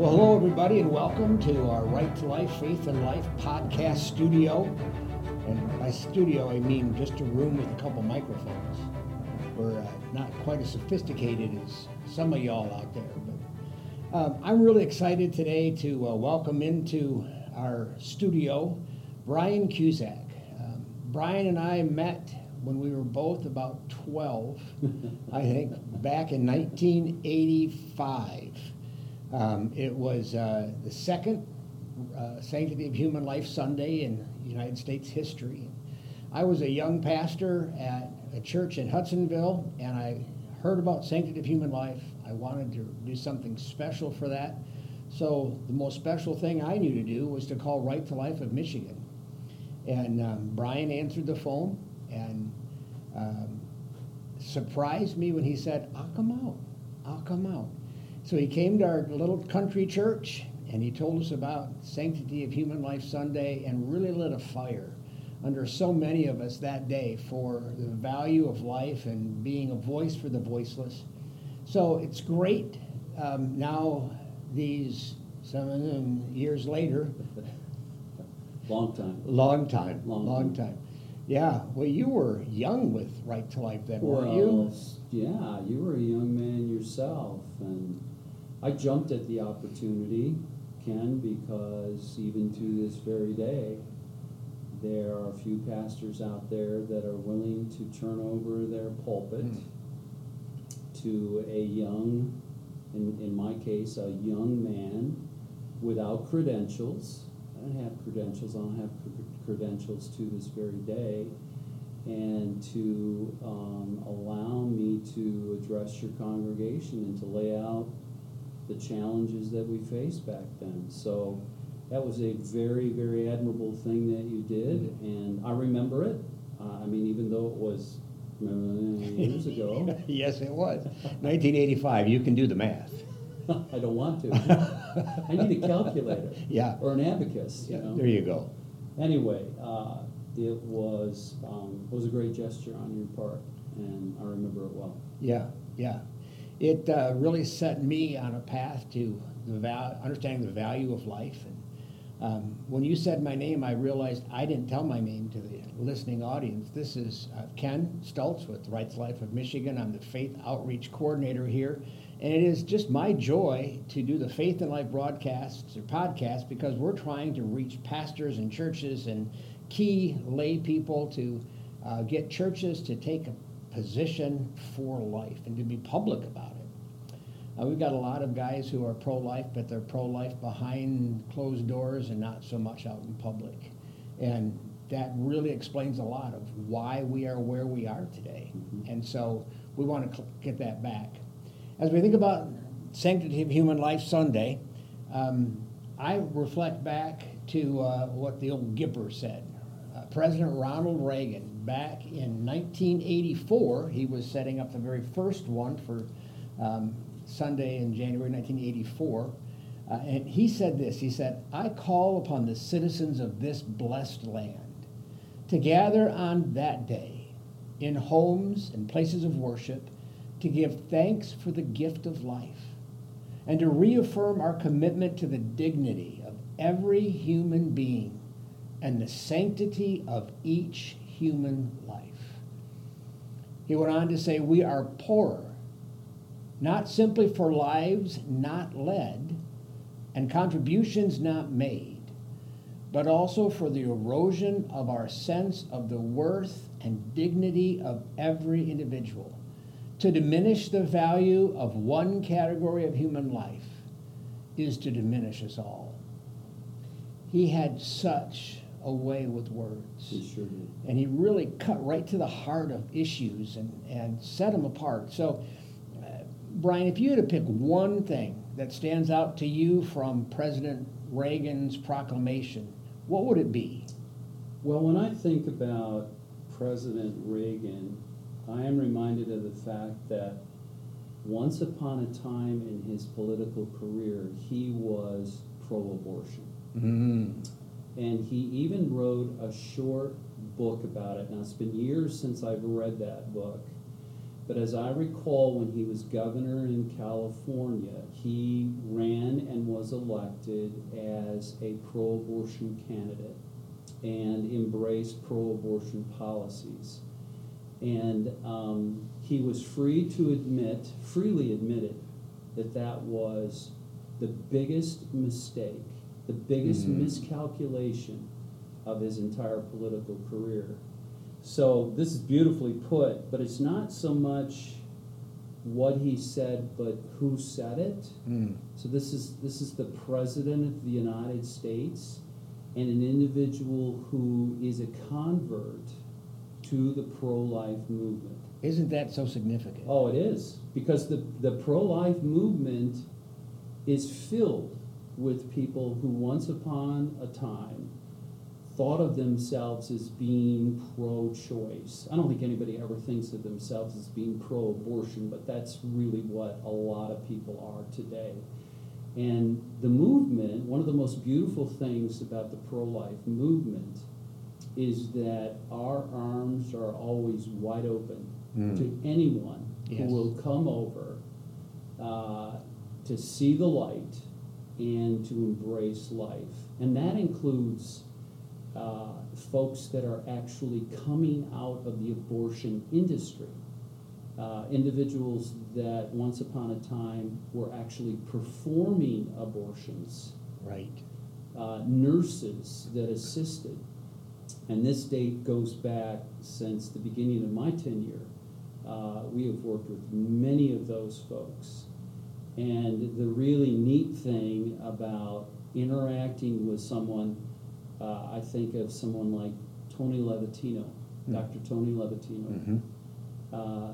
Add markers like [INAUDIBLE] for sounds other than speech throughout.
Well, hello, everybody, and welcome to our Right to Life, Faith and Life podcast studio. And by studio, I mean just a room with a couple microphones. We're uh, not quite as sophisticated as some of y'all out there, but um, I'm really excited today to uh, welcome into our studio Brian Cusack. Um, Brian and I met when we were both about 12, [LAUGHS] I think, back in 1985. Um, it was uh, the second uh, Sanctity of Human Life Sunday in United States history. I was a young pastor at a church in Hudsonville, and I heard about Sanctity of Human Life. I wanted to do something special for that. So the most special thing I knew to do was to call Right to Life of Michigan. And um, Brian answered the phone and um, surprised me when he said, I'll come out. I'll come out. So he came to our little country church and he told us about Sanctity of Human Life Sunday and really lit a fire under so many of us that day for the value of life and being a voice for the voiceless. So it's great um, now, these seven years later. long time. Long time. Long, long time. Yeah. Well, you were young with Right to Life then, well, weren't you? Yeah, you were a young man yourself, and I jumped at the opportunity, Ken, because even to this very day, there are a few pastors out there that are willing to turn over their pulpit mm. to a young, in, in my case, a young man without credentials. I don't have credentials, I don't have credentials to this very day, and to um, allow me to address your congregation and to lay out the challenges that we faced back then. So that was a very, very admirable thing that you did, and I remember it. Uh, I mean, even though it was years ago. [LAUGHS] yes, it was. 1985. You can do the math. [LAUGHS] I don't want to. [LAUGHS] I need a calculator. Yeah. Or an abacus. You know? There you go. Anyway, uh, it was um, it was a great gesture on your part, and I remember it well. Yeah, yeah. It uh, really set me on a path to the val- understanding the value of life. And um, when you said my name, I realized I didn't tell my name to the listening audience. This is uh, Ken Stults with Rights Life of Michigan. I'm the Faith Outreach Coordinator here. And it is just my joy to do the Faith and Life broadcasts or podcasts because we're trying to reach pastors and churches and key lay people to uh, get churches to take a position for life and to be public about it. Uh, we've got a lot of guys who are pro life, but they're pro life behind closed doors and not so much out in public. And that really explains a lot of why we are where we are today. Mm-hmm. And so we want to get that back. As we think about Sanctity of Human Life Sunday, um, I reflect back to uh, what the old Gipper said. Uh, President Ronald Reagan, back in 1984, he was setting up the very first one for um, Sunday in January 1984. Uh, and he said this He said, I call upon the citizens of this blessed land to gather on that day in homes and places of worship to give thanks for the gift of life and to reaffirm our commitment to the dignity of every human being and the sanctity of each human life. He went on to say, We are poorer, not simply for lives not led and contributions not made but also for the erosion of our sense of the worth and dignity of every individual. To diminish the value of one category of human life is to diminish us all. He had such a way with words. He sure did. And he really cut right to the heart of issues and, and set them apart. So, uh, Brian, if you had to pick one thing that stands out to you from President Reagan's proclamation, what would it be? Well, when I think about President Reagan, I am reminded of the fact that once upon a time in his political career, he was pro abortion. Mm-hmm. And he even wrote a short book about it. Now, it's been years since I've read that book, But as I recall, when he was governor in California, he ran and was elected as a pro-abortion candidate and embraced pro-abortion policies. And um, he was free to admit, freely admitted, that that was the biggest mistake, the biggest Mhm. miscalculation of his entire political career. So this is beautifully put, but it's not so much what he said, but who said it. Mm. So this is this is the president of the United States and an individual who is a convert to the pro-life movement. Isn't that so significant? Oh, it is because the the pro-life movement is filled with people who once upon a time thought of themselves as being pro-choice. I don't think anybody ever thinks of themselves as being pro-abortion, but that's really what a lot of people are today. And the movement, one of the most beautiful things about the pro-life movement is that our arms are always wide open Mm. to anyone Yes. who will come over uh, to see the light and to embrace life. And that includes uh, folks that are actually coming out of the abortion industry. Uh, individuals that once upon a time were actually performing abortions, Right. uh, nurses that assisted. And this date goes back since the beginning of my tenure. Uh, we have worked with many of those folks. And the really neat thing about interacting with someone, uh, I think of someone like Tony Levatino, Hmm. Dr. Tony Levatino, Mm-hmm. uh,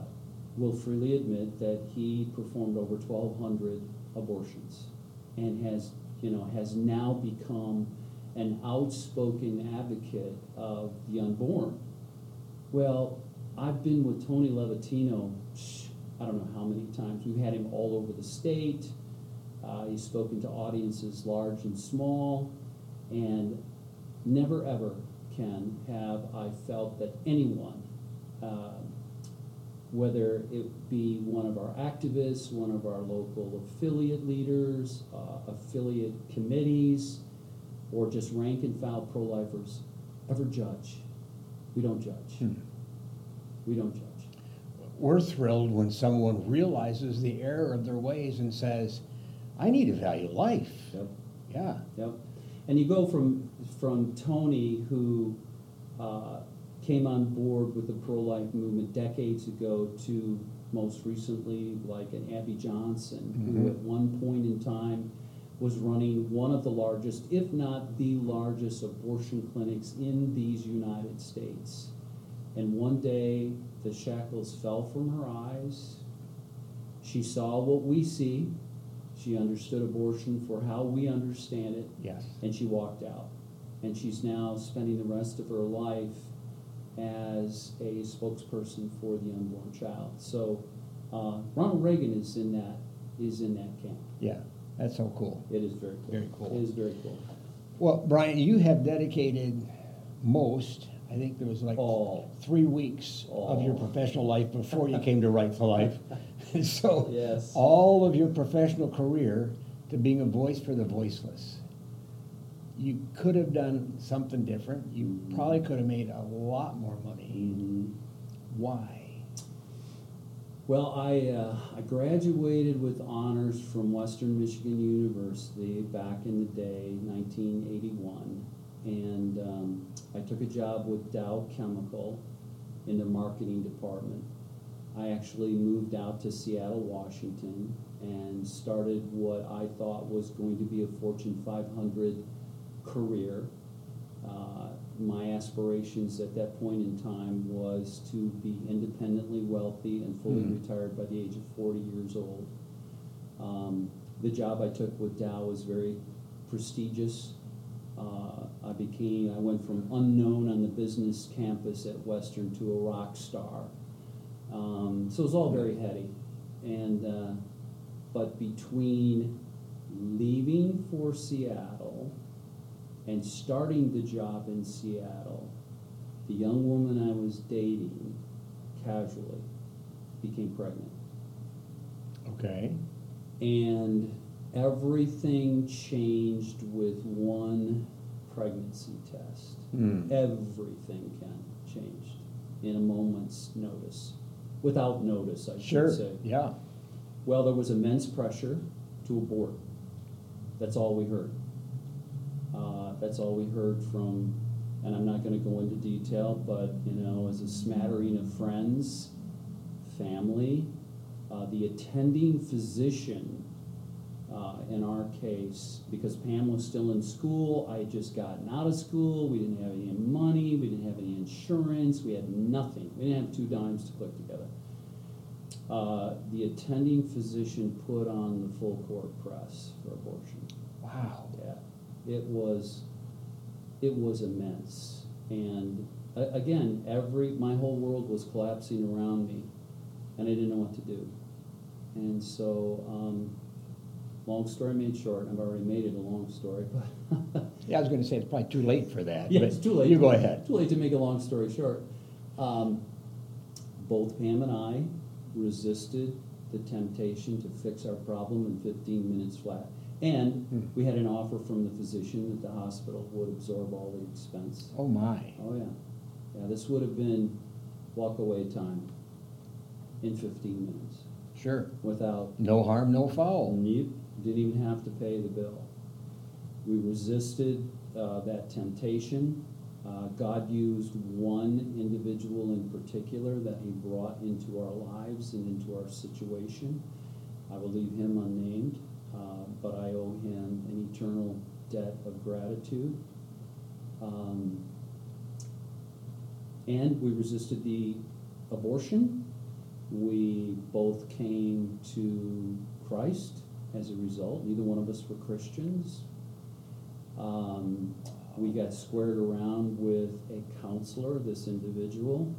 will freely admit that he performed over 1,200 abortions and has, you know, has now become an outspoken advocate of the unborn. Well, I've been with Tony Levatino I don't know how many times. We've had him all over the state. Uh, he's spoken to audiences large and small, and never ever, Ken, have I felt that anyone, uh, whether it be one of our activists, one of our local affiliate leaders, uh, affiliate committees, or just rank and file pro-lifers, ever judge. We don't judge. Hmm. We don't judge. We're thrilled when someone realizes the error of their ways and says, I need to value life. Yep. Yeah. Yep. And you go from from Tony, who uh, came on board with the pro-life movement decades ago, to most recently, like an Abby Johnson, who Mhm. at one point in time was running one of the largest, if not the largest, abortion clinics in these United States. And one day, the shackles fell from her eyes. She saw what we see. She understood abortion for how we understand it, Yes. and she walked out. And she's now spending the rest of her life as a spokesperson for the unborn child. So uh, Ronald Reagan is in that is in that camp. Yeah. That's so cool. It is very cool. Very cool. It is very cool. Well, Brian, you have dedicated most, I think there was like All. three weeks of your professional life before you came to Right for Life. [LAUGHS] [LAUGHS] so, Yes. all of your professional career to being a voice for the voiceless. You could have done something different. You probably could have made a lot more money. Mhm. Why? Well, I, uh, I graduated with honors from Western Michigan University back in the day, 1981. And um, I took a job with Dow Chemical in the marketing department. I actually moved out to Seattle, Washington, and started what I thought was going to be a Fortune 500 career. Uh, my aspirations at that point in time was to be independently wealthy and fully Mhm. retired by the age of 40 years old. Um, the job I took with Dow was very prestigious. Uh, I became, I went from unknown on the business campus at Western to a rock star. Um, so it was all very heady. And, uh, but between leaving for Seattle and starting the job in Seattle, the young woman I was dating casually became pregnant. Okay. And everything changed with one pregnancy test. Hmm. Everything can changed in a moment's notice, without notice, I Sure, should say. yeah. Well, there was immense pressure to abort. That's all we heard. Uh, that's all we heard from, and I'm not going to go into detail, but you know, as a smattering of friends, family, uh, the attending physician. Uh, in our case, because Pam was still in school, I had just gotten out of school. We didn't have any money. We didn't have any insurance. We had nothing. We didn't have two dimes to click together uh, the attending physician put on the full court press for abortion. Wow. Yeah, it was, it was immense. And a- again, every, my whole world was collapsing around me, and I didn't know what to do. And so, um, long story made short, I've already made it a long story, but. [LAUGHS] Yeah, I was gonna say, it's probably too late for that. Yeah, but it's too late. You go ahead. Too late to make a long story short. Um, both Pam and I resisted the temptation to fix our problem in fifteen minutes flat. And Hmm. we had an offer from the physician that the hospital would absorb all the expense. Oh, my. Oh, yeah. Yeah, this would have been walk-away time in fifteen minutes Sure. without No harm, no foul. you didn't even have to pay the bill. We resisted uh, that temptation. Uh, God used one individual in particular that He brought into our lives and into our situation. I will leave him unnamed, uh, but I owe him an eternal debt of gratitude. Um, and we resisted the abortion. We both came to Christ as a result. Neither one of us were Christians. Um, we got squared around with a counselor, this individual.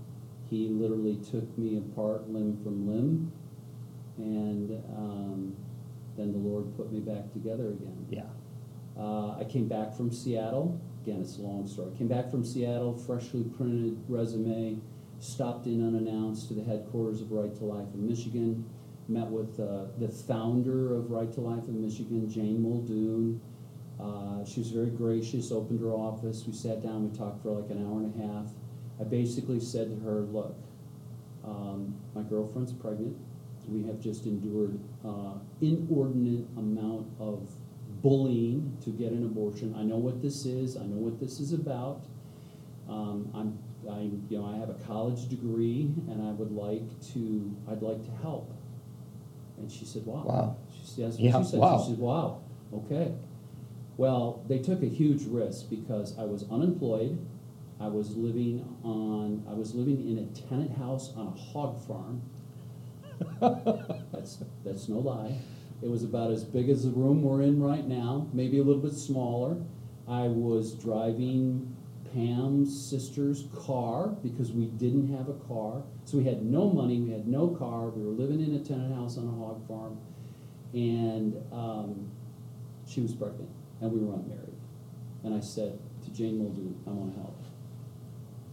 He literally took me apart limb from limb, and um, then the Lord put me back together again. Yeah. Uh, I came back from Seattle. Again, it's a long story. Came back from Seattle, freshly printed resume, stopped in unannounced to the headquarters of Right to Life in Michigan, met with uh, the founder of Right to Life in Michigan, Jane Muldoon. Uh, she was very gracious, opened her office. We sat down, we talked for like an hour and a half. I basically said to her, Look, um, my girlfriend's pregnant. We have just endured uh, inordinate amount of bullying to get an abortion. I know what this is. I know what this is about. Um, I'm, I, you know, I have a college degree, and I would like to, I'd like to help. And she said, "Wow." Wow. She said, Yeah, she said. wow. She said, "Wow, okay." Well, they took a huge risk because I was unemployed. I was living on, I was living in a tenant house on a hog farm. That's, that's no lie. It was about as big as the room we're in right now, maybe a little bit smaller. I was driving Pam's sister's car because we didn't have a car. So we had no money, we had no car, we were living in a tenant house on a hog farm. And um, she was pregnant, and we were unmarried. And I said to Jane Muldoon, I want to help.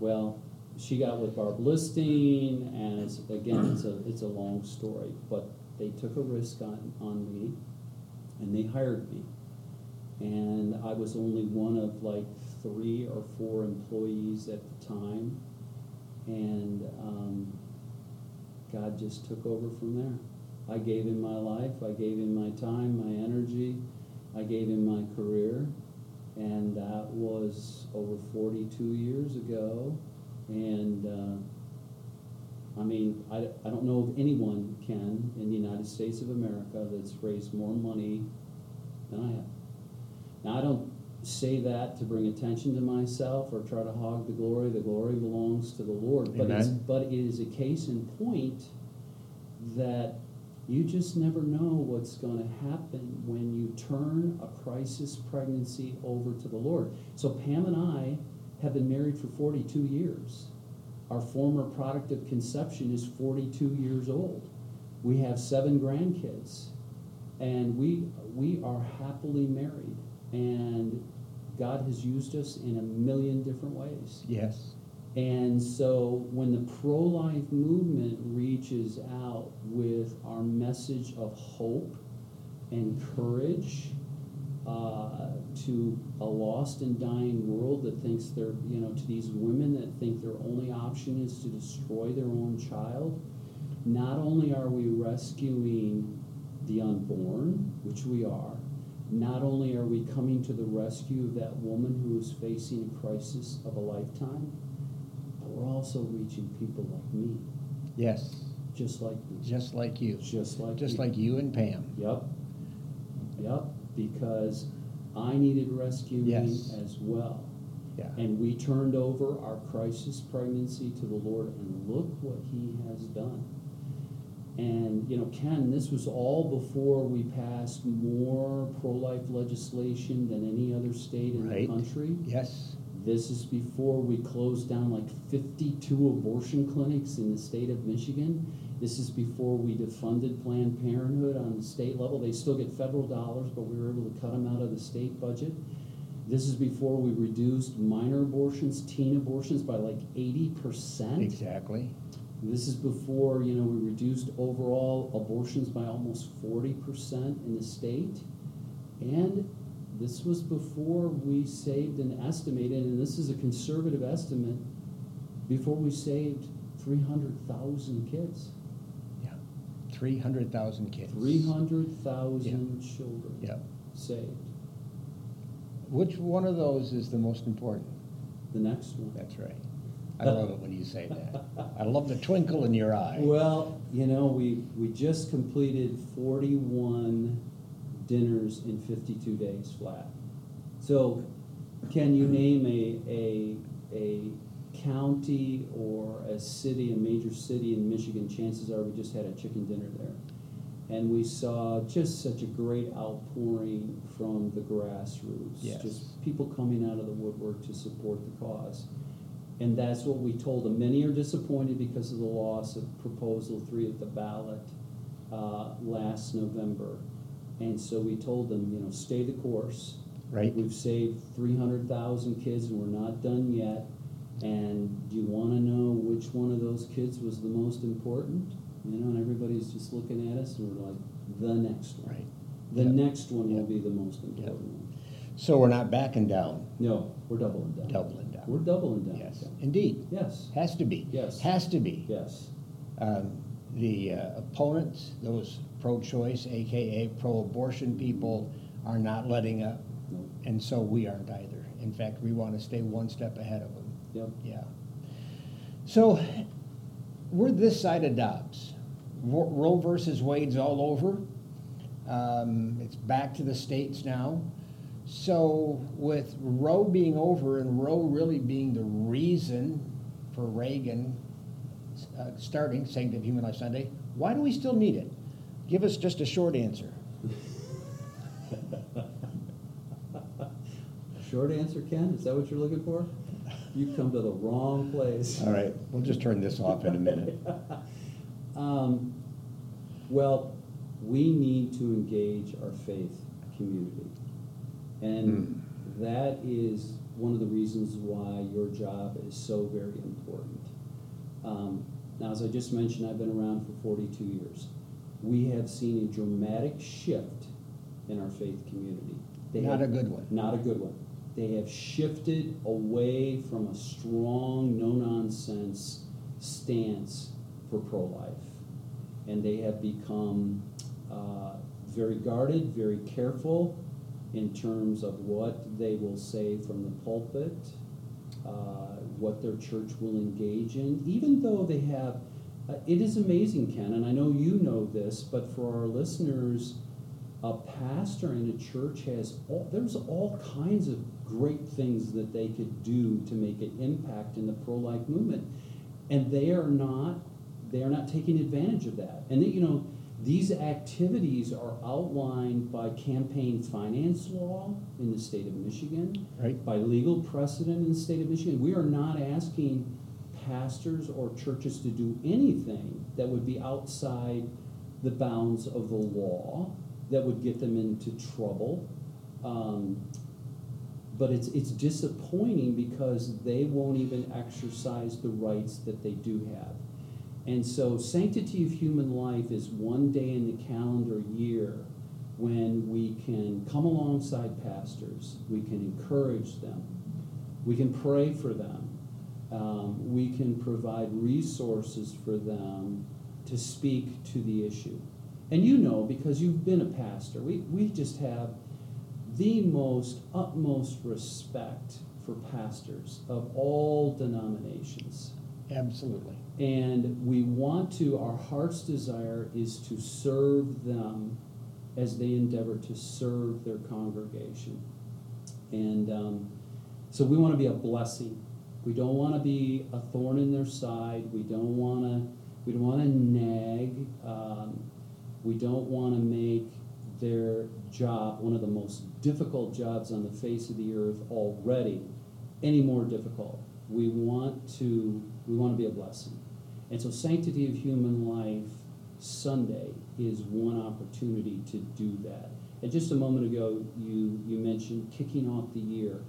Well, she got with Barb Listing, and it's, again, it's a, it's a long story, but they took a risk on, on me, and they hired me. And I was only one of like three or four employees at the time, and um, God just took over from there. I gave him my life, I gave him my time, my energy, I gave him my career, and that was over 42 years ago. And uh, I mean, I, I don't know if anyone can in the United States of America that's raised more money than I have. Now, I don't say that to bring attention to myself or try to hog the glory. The glory belongs to the Lord. But, it's, but it is a case in point that you just never know what's going to happen when you turn a crisis pregnancy over to the Lord. So Pam and I have been married for 42 years. Our former product of conception is 42 years old. We have seven grandkids, and we we are happily married. And God has used us in a million different ways. Yes. And so when the pro-life movement reaches out with our message of hope and courage uh, to a lost and dying world that thinks they're, you know, to these women that think their only option is to destroy their own child, not only are we rescuing the unborn, which we are, not only are we coming to the rescue of that woman who is facing a crisis of a lifetime, but we're also reaching people like me, Yes, just like me, just like you. just like Just me. like you and Pam. Yep. Yep, because I needed rescuing Yes. as well. Yeah. And we turned over our crisis pregnancy to the Lord, and look what He has done. And, you know, Ken, this was all before we passed more pro life legislation than any other state in Right. the country. Yes. This is before we closed down like 52 abortion clinics in the state of Michigan. This is before we defunded Planned Parenthood on the state level. They still get federal dollars, but we were able to cut them out of the state budget. This is before we reduced minor abortions, teen abortions by like 80%. Exactly. This is before, you know, we reduced overall abortions by almost 40% in the state. And this was before we saved and estimated, and this is a conservative estimate, before we saved 300,000 kids. Yeah. Three hundred thousand kids. 300,000 children Yeah. saved. Which one of those is the most important? The next one. That's right. I love it when you say that. I love the twinkle in your eye. Well, you know, we, we just completed forty-one dinners in fifty-two days flat. So, can you name a, a, a county or a city, a major city in Michigan, chances are we just had a chicken dinner there. And we saw just such a great outpouring from the grassroots. Yes. Just people coming out of the woodwork to support the cause. And that's what we told them. Many are disappointed because of the loss of proposal three at the ballot uh, last November. And so we told them, you know, stay the course. Right? We've saved three hundred thousand kids and we're not done yet. And do you wanna know which one of those kids was the most important? You know, and everybody's just looking at us and we're like, the next one. Right. The Yep. next one will be the most important one. So we're not backing down, No, we're doubling down. doubling down. We're doubling down. Yes, indeed. Yes, Has to be. Yes. Has to be. yes. Um, The uh, opponents, those pro-choice, AKA pro-abortion people, are not letting up, No. and so we aren't either. In fact, we want to stay one step ahead of them. Yep. Yeah. So, we're this side of Dobbs. Ro- Roe versus Wade's all over. Um, it's back to the states now. So, with Roe being over and Roe really being the reason for Reagan uh, starting Sanctity of Human Life Sunday, why do we still need it? Give us just a short answer. Short answer, Ken, is that what you're looking for? You've come to the wrong place. All right, we'll just turn this off in a minute. [LAUGHS] Um, well, we need to engage our faith community. And that is one of the reasons why your job is so very important. Um, now, as I just mentioned, I've been around for 42 years. We have seen a dramatic shift in our faith community. They Not have- a good one. Not a good one. They have shifted away from a strong, no nonsense stance for pro life. And they have become uh, very guarded, very careful in terms of what they will say from the pulpit, uh, what their church will engage in, even though they have. Uh, it is amazing, Ken, and I know you know this, but for our listeners, a pastor in a church has all, there's all kinds of great things that they could do to make an impact in the pro-life movement and they are not they are not taking advantage of that and they, you know these activities are outlined by campaign finance law in the state of michigan Right. by legal precedent in the state of michigan we are not asking pastors or churches to do anything that would be outside the bounds of the law that would get them into trouble. Um, but it's it's disappointing because they won't even exercise the rights that they do have. And so sanctity of human life is one day in the calendar year when we can come alongside pastors, we can encourage them, we can pray for them, um, we can provide resources for them to speak to the issue. And you know, because you've been a pastor, we, we just have the most utmost respect for pastors of all denominations. Absolutely. And we want to, our heart's desire is to serve them as they endeavor to serve their congregation. And um, so we want to be a blessing. We don't want to be a thorn in their side. We don't want to. We don't want to nag. Um, we don't want to make their job one of the most difficult jobs on the face of the earth already any more difficult. We want to. We want to be a blessing. And so, sanctity of human life Sunday is one opportunity to do that. And just a moment ago, you, you mentioned kicking off the year.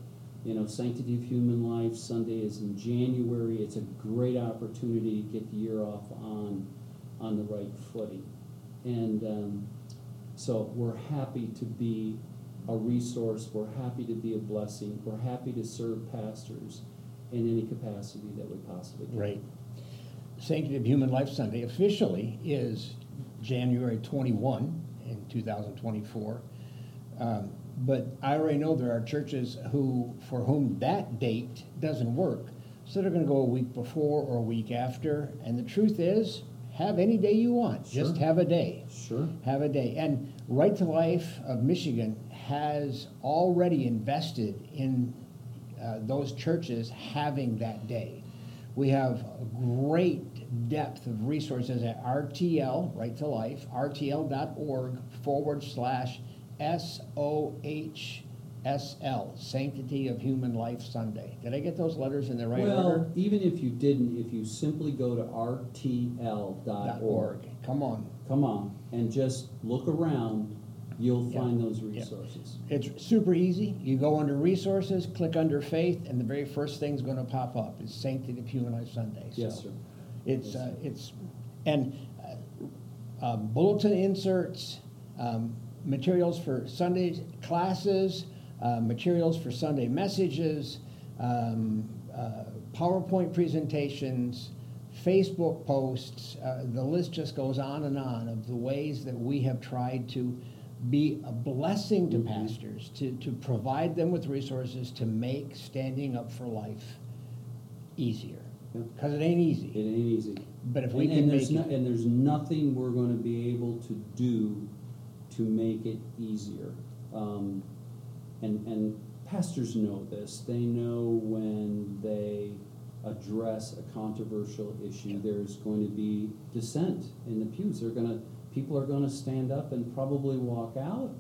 You know, Sanctity of Human Life Sunday is in January. It's a great opportunity to get the year off on, on the right footing. And um, so we're happy to be a resource. We're happy to be a blessing. We're happy to serve pastors in any capacity that we possibly can. Right. Sanctity of Human Life Sunday officially is January 21 in 2024. Um, but I already know there are churches who, for whom that date doesn't work. So they're going to go a week before or a week after. And the truth is, have any day you want. Sure. Just have a day. Sure. Have a day. And Right to Life of Michigan has already invested in uh, those churches having that day. We have a great depth of resources at RTL, Right to Life, rtl.org forward slash SOHSL, Sanctity of Human Life Sunday. Did I get those letters in the right well, order? even if you didn't, if you simply go to rtl.org, Dot org. Come on. come on, and just look around, you'll Yeah. find those Yeah. resources. It's super easy. You go under resources, click under faith, and the very first thing's going to pop up is Sanctity of Human Life Sunday. Yes, So sir. It's, Yes, uh, sir. it's, and uh, um, bulletin inserts, um, materials for Sunday classes, uh, materials for Sunday messages, um, uh, PowerPoint presentations, Facebook posts. Uh, the list just goes on and on of the ways that we have tried to be a blessing to Mhm. pastors, to, to provide them with resources to make standing up for life easier. Because it ain't easy. It ain't easy. But if we and, can and there's make no, it, and there's nothing we're going to be able to do to make it easier. Um, and and pastors know this. They know when they address a controversial issue, there's going to be dissent in the pews. They're going to people are going to stand up and probably walk out.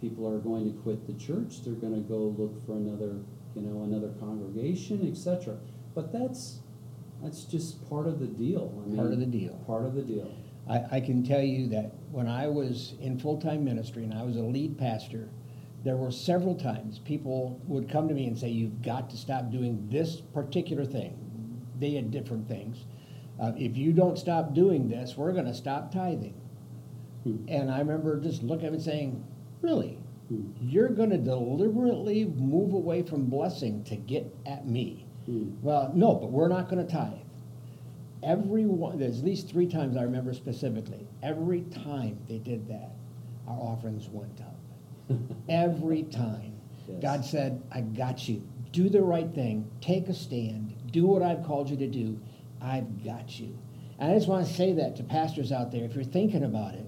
People are going to quit the church. They're going to go look for another, you know, another congregation, etc. But that's that's just part of the deal. I mean, Part of the deal. Part of the deal. I, I can tell you that when I was in full-time ministry and I was a lead pastor, there were several times people would come to me and say, you've got to stop doing this particular thing. They had different things. Uh, if you don't stop doing this, we're going to stop tithing. Hmm. And I remember just looking at him and saying, really? Hmm. You're going to deliberately move away from blessing to get at me. Hmm. Well, no, but we're not going to tithe. Every one, there's at least three times I remember specifically. Every time they did that, our offerings went up. [LAUGHS] Every time. Yes. God said, I got you. Do the right thing. Take a stand. Do what I've called you to do. I've got you. And I just want to say that to pastors out there. If you're thinking about it,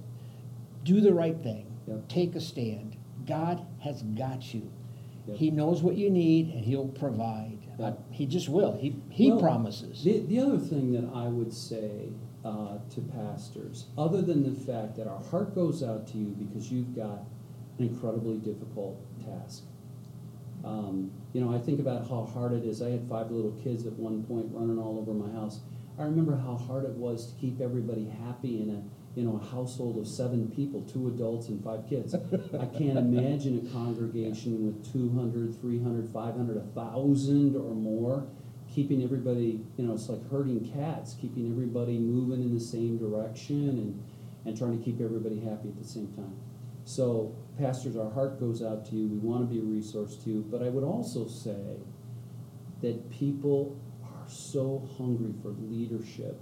do the right thing. Yep. Take a stand. God has got you. Yep. He knows what you need and he'll provide. Yep. He just will. He, he Well, promises. The, the other thing that I would say uh, to pastors, other than the fact that our heart goes out to you because you've got an incredibly difficult task. Um, you know, I think about how hard it is. I had five little kids at one point running all over my house. I remember how hard it was to keep everybody happy in a you know, a household of seven people, two adults and five kids. I can't imagine a congregation with 200, 300, 500, 1,000 or more, keeping everybody, you know, it's like herding cats, keeping everybody moving in the same direction and, and trying to keep everybody happy at the same time. So, pastors, our heart goes out to you. We want to be a resource to you. But I would also say that people are so hungry for leadership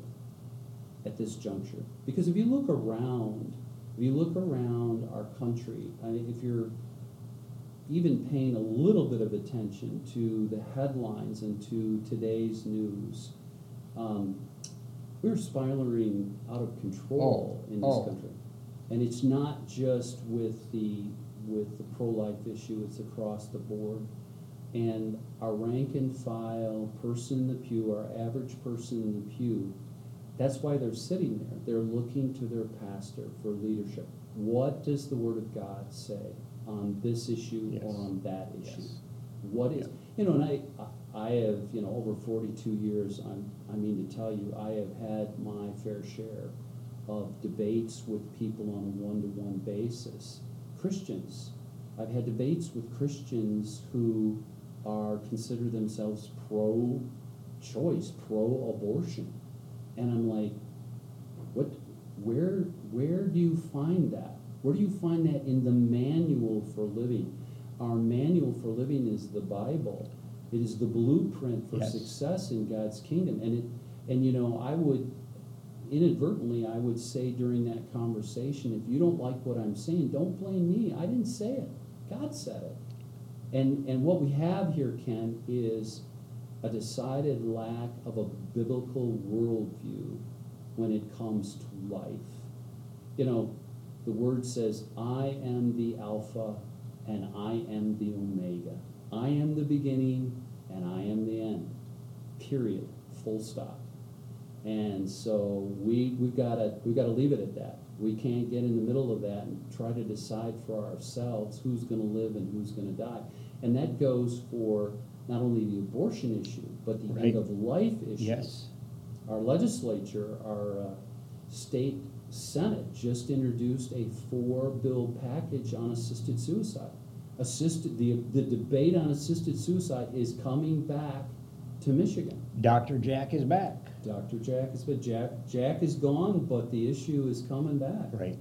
at this juncture. Because if you look around, if you look around our country, I mean, if you're even paying a little bit of attention to the headlines and to today's news, um, we're spiraling out of control Oh, in this oh. country. And it's not just with the with the pro-life issue, it's across the board. And our rank and file person in the pew, our average person in the pew, that's why they're sitting there. They're looking to their pastor for leadership. What does the Word of God say on this issue Yes. or on that issue? Yes. What is, Yeah. you know, and I, I have, you know, over forty-two years, I'm, I mean to tell you, I have had my fair share of debates with people on a one-to-one basis. Christians, I've had debates with Christians who are, consider themselves pro-choice, pro-abortion. And I'm like, what, where, where do you find that? Where do you find that in the manual for living? Our manual for living is the Bible. It is the blueprint for Yes. success in God's kingdom. And it, and you know, I would inadvertently, I would say during that conversation, if you don't like what I'm saying, don't blame me. I didn't say it. God said it. And and what we have here, Ken, is a decided lack of a biblical worldview when it comes to life. You know, the word says, I am the Alpha and I am the Omega. I am the beginning and I am the end. Period. Full stop. And so we we've gotta we've gotta leave it at that. We can't get in the middle of that and try to decide for ourselves who's gonna live and who's gonna die. And that goes for not only the abortion issue, but the Right. end of life issue. Yes. Our legislature, our uh, state senate just introduced a four-bill package on assisted suicide. Assisted, the, the debate on assisted suicide is coming back to Michigan. Dr. Jack is back. Dr. Jack is, but Jack, Jack is gone, but the issue is coming back. Right.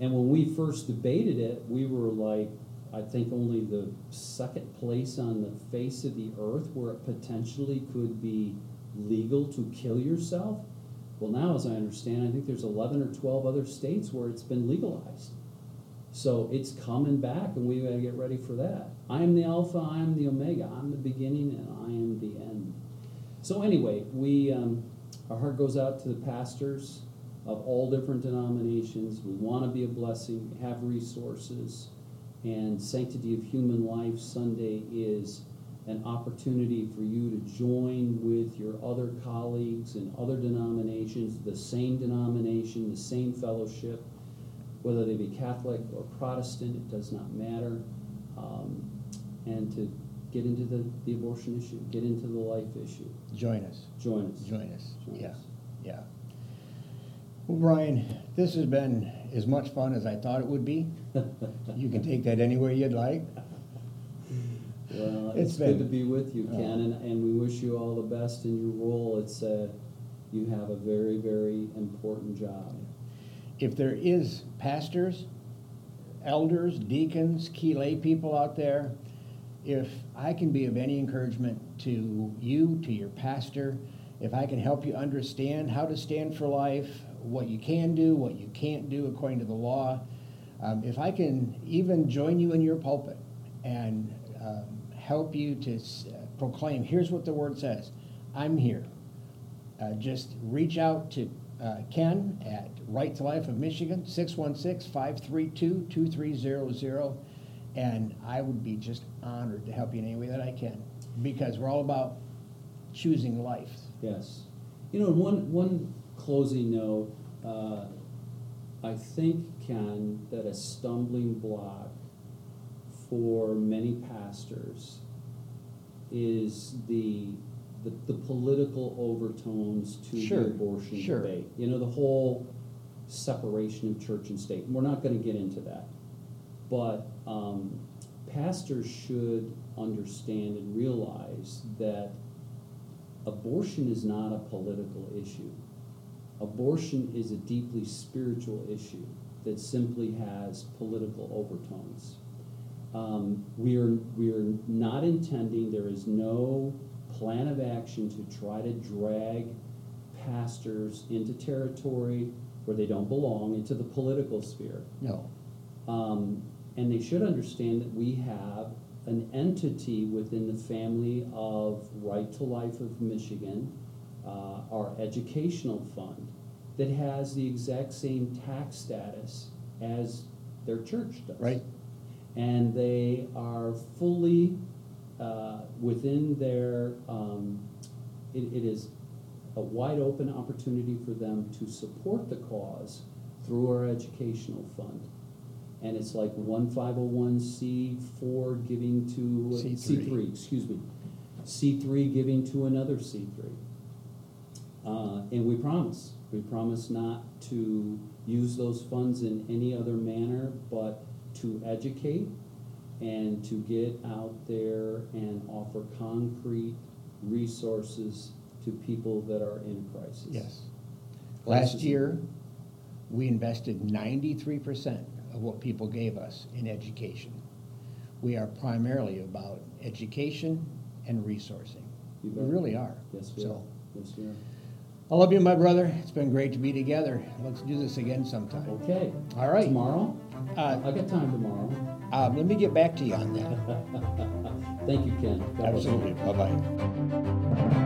And when we first debated it, we were like, I think only the second place on the face of the earth where it potentially could be legal to kill yourself. Well, now, as I understand, I think there's 11 or 12 other states where it's been legalized. So it's coming back, and we got to get ready for that. I am the Alpha, I am the Omega, I'm the beginning, and I am the end. So anyway, we um, our heart goes out to the pastors of all different denominations. We want to be a blessing, have resources, and Sanctity of Human Life Sunday is an opportunity for you to join with your other colleagues and other denominations, the same denomination, the same fellowship, whether they be Catholic or Protestant, it does not matter, um, and to get into the, the abortion issue, get into the life issue. Join us. Join us. Join us. Join Yeah. us. Yeah. Well, Brian, this has been as much fun as I thought it would be. [LAUGHS] You can take that anywhere you'd like. Well, It's it's good to be with you, Ken, Oh. and, and we wish you all the best in your role. It's uh you have a very, very important job. If there is pastors, elders, deacons, key lay people out there, if I can be of any encouragement to you, to your pastor, if I can help you understand how to stand for life, what you can do, what you can't do according to the law, um, if I can even join you in your pulpit and um, help you to s- uh, proclaim, here's what the word says, I'm here. Uh, just reach out to uh, Ken at Right to Life of Michigan, 616 532 2300. And I would be just honored to help you in any way that I can because we're all about choosing life. Yes. You know, one, one closing note, uh, I think, Ken, that a stumbling block for many pastors is the, the, the political overtones to Sure, the abortion sure. debate. You know, the whole, separation of church and state. We're not gonna get into that. But, um, pastors should understand and realize that abortion is not a political issue. Abortion is a deeply spiritual issue that simply has political overtones. Um, we are, we are not intending, there is no plan of action to try to drag pastors into territory where they don't belong, into the political sphere. No. Um, and they should understand that we have an entity within the family of Right to Life of Michigan, uh, our educational fund, that has the exact same tax status as their church does. Right. And they are fully uh, within their, um, it, it is a wide open opportunity for them to support the cause through our educational fund. And it's like one five oh one C four giving to, C3. C three, excuse me. C three giving to another C three. Uh, and we promise, we promise not to use those funds in any other manner but to educate and to get out there and offer concrete resources to people that are in crisis. Yes. Last year, we invested ninety-three percent of what people gave us in education. We are primarily about education and resourcing. We really are. Yes, we are. So, Yes, we are. I love you, my brother. It's been great to be together. Let's do this again sometime. Okay. All right. Tomorrow? Uh, I got time tomorrow. um, let me get back to you on that. [LAUGHS] Thank you, Ken. Absolutely. Bye-bye.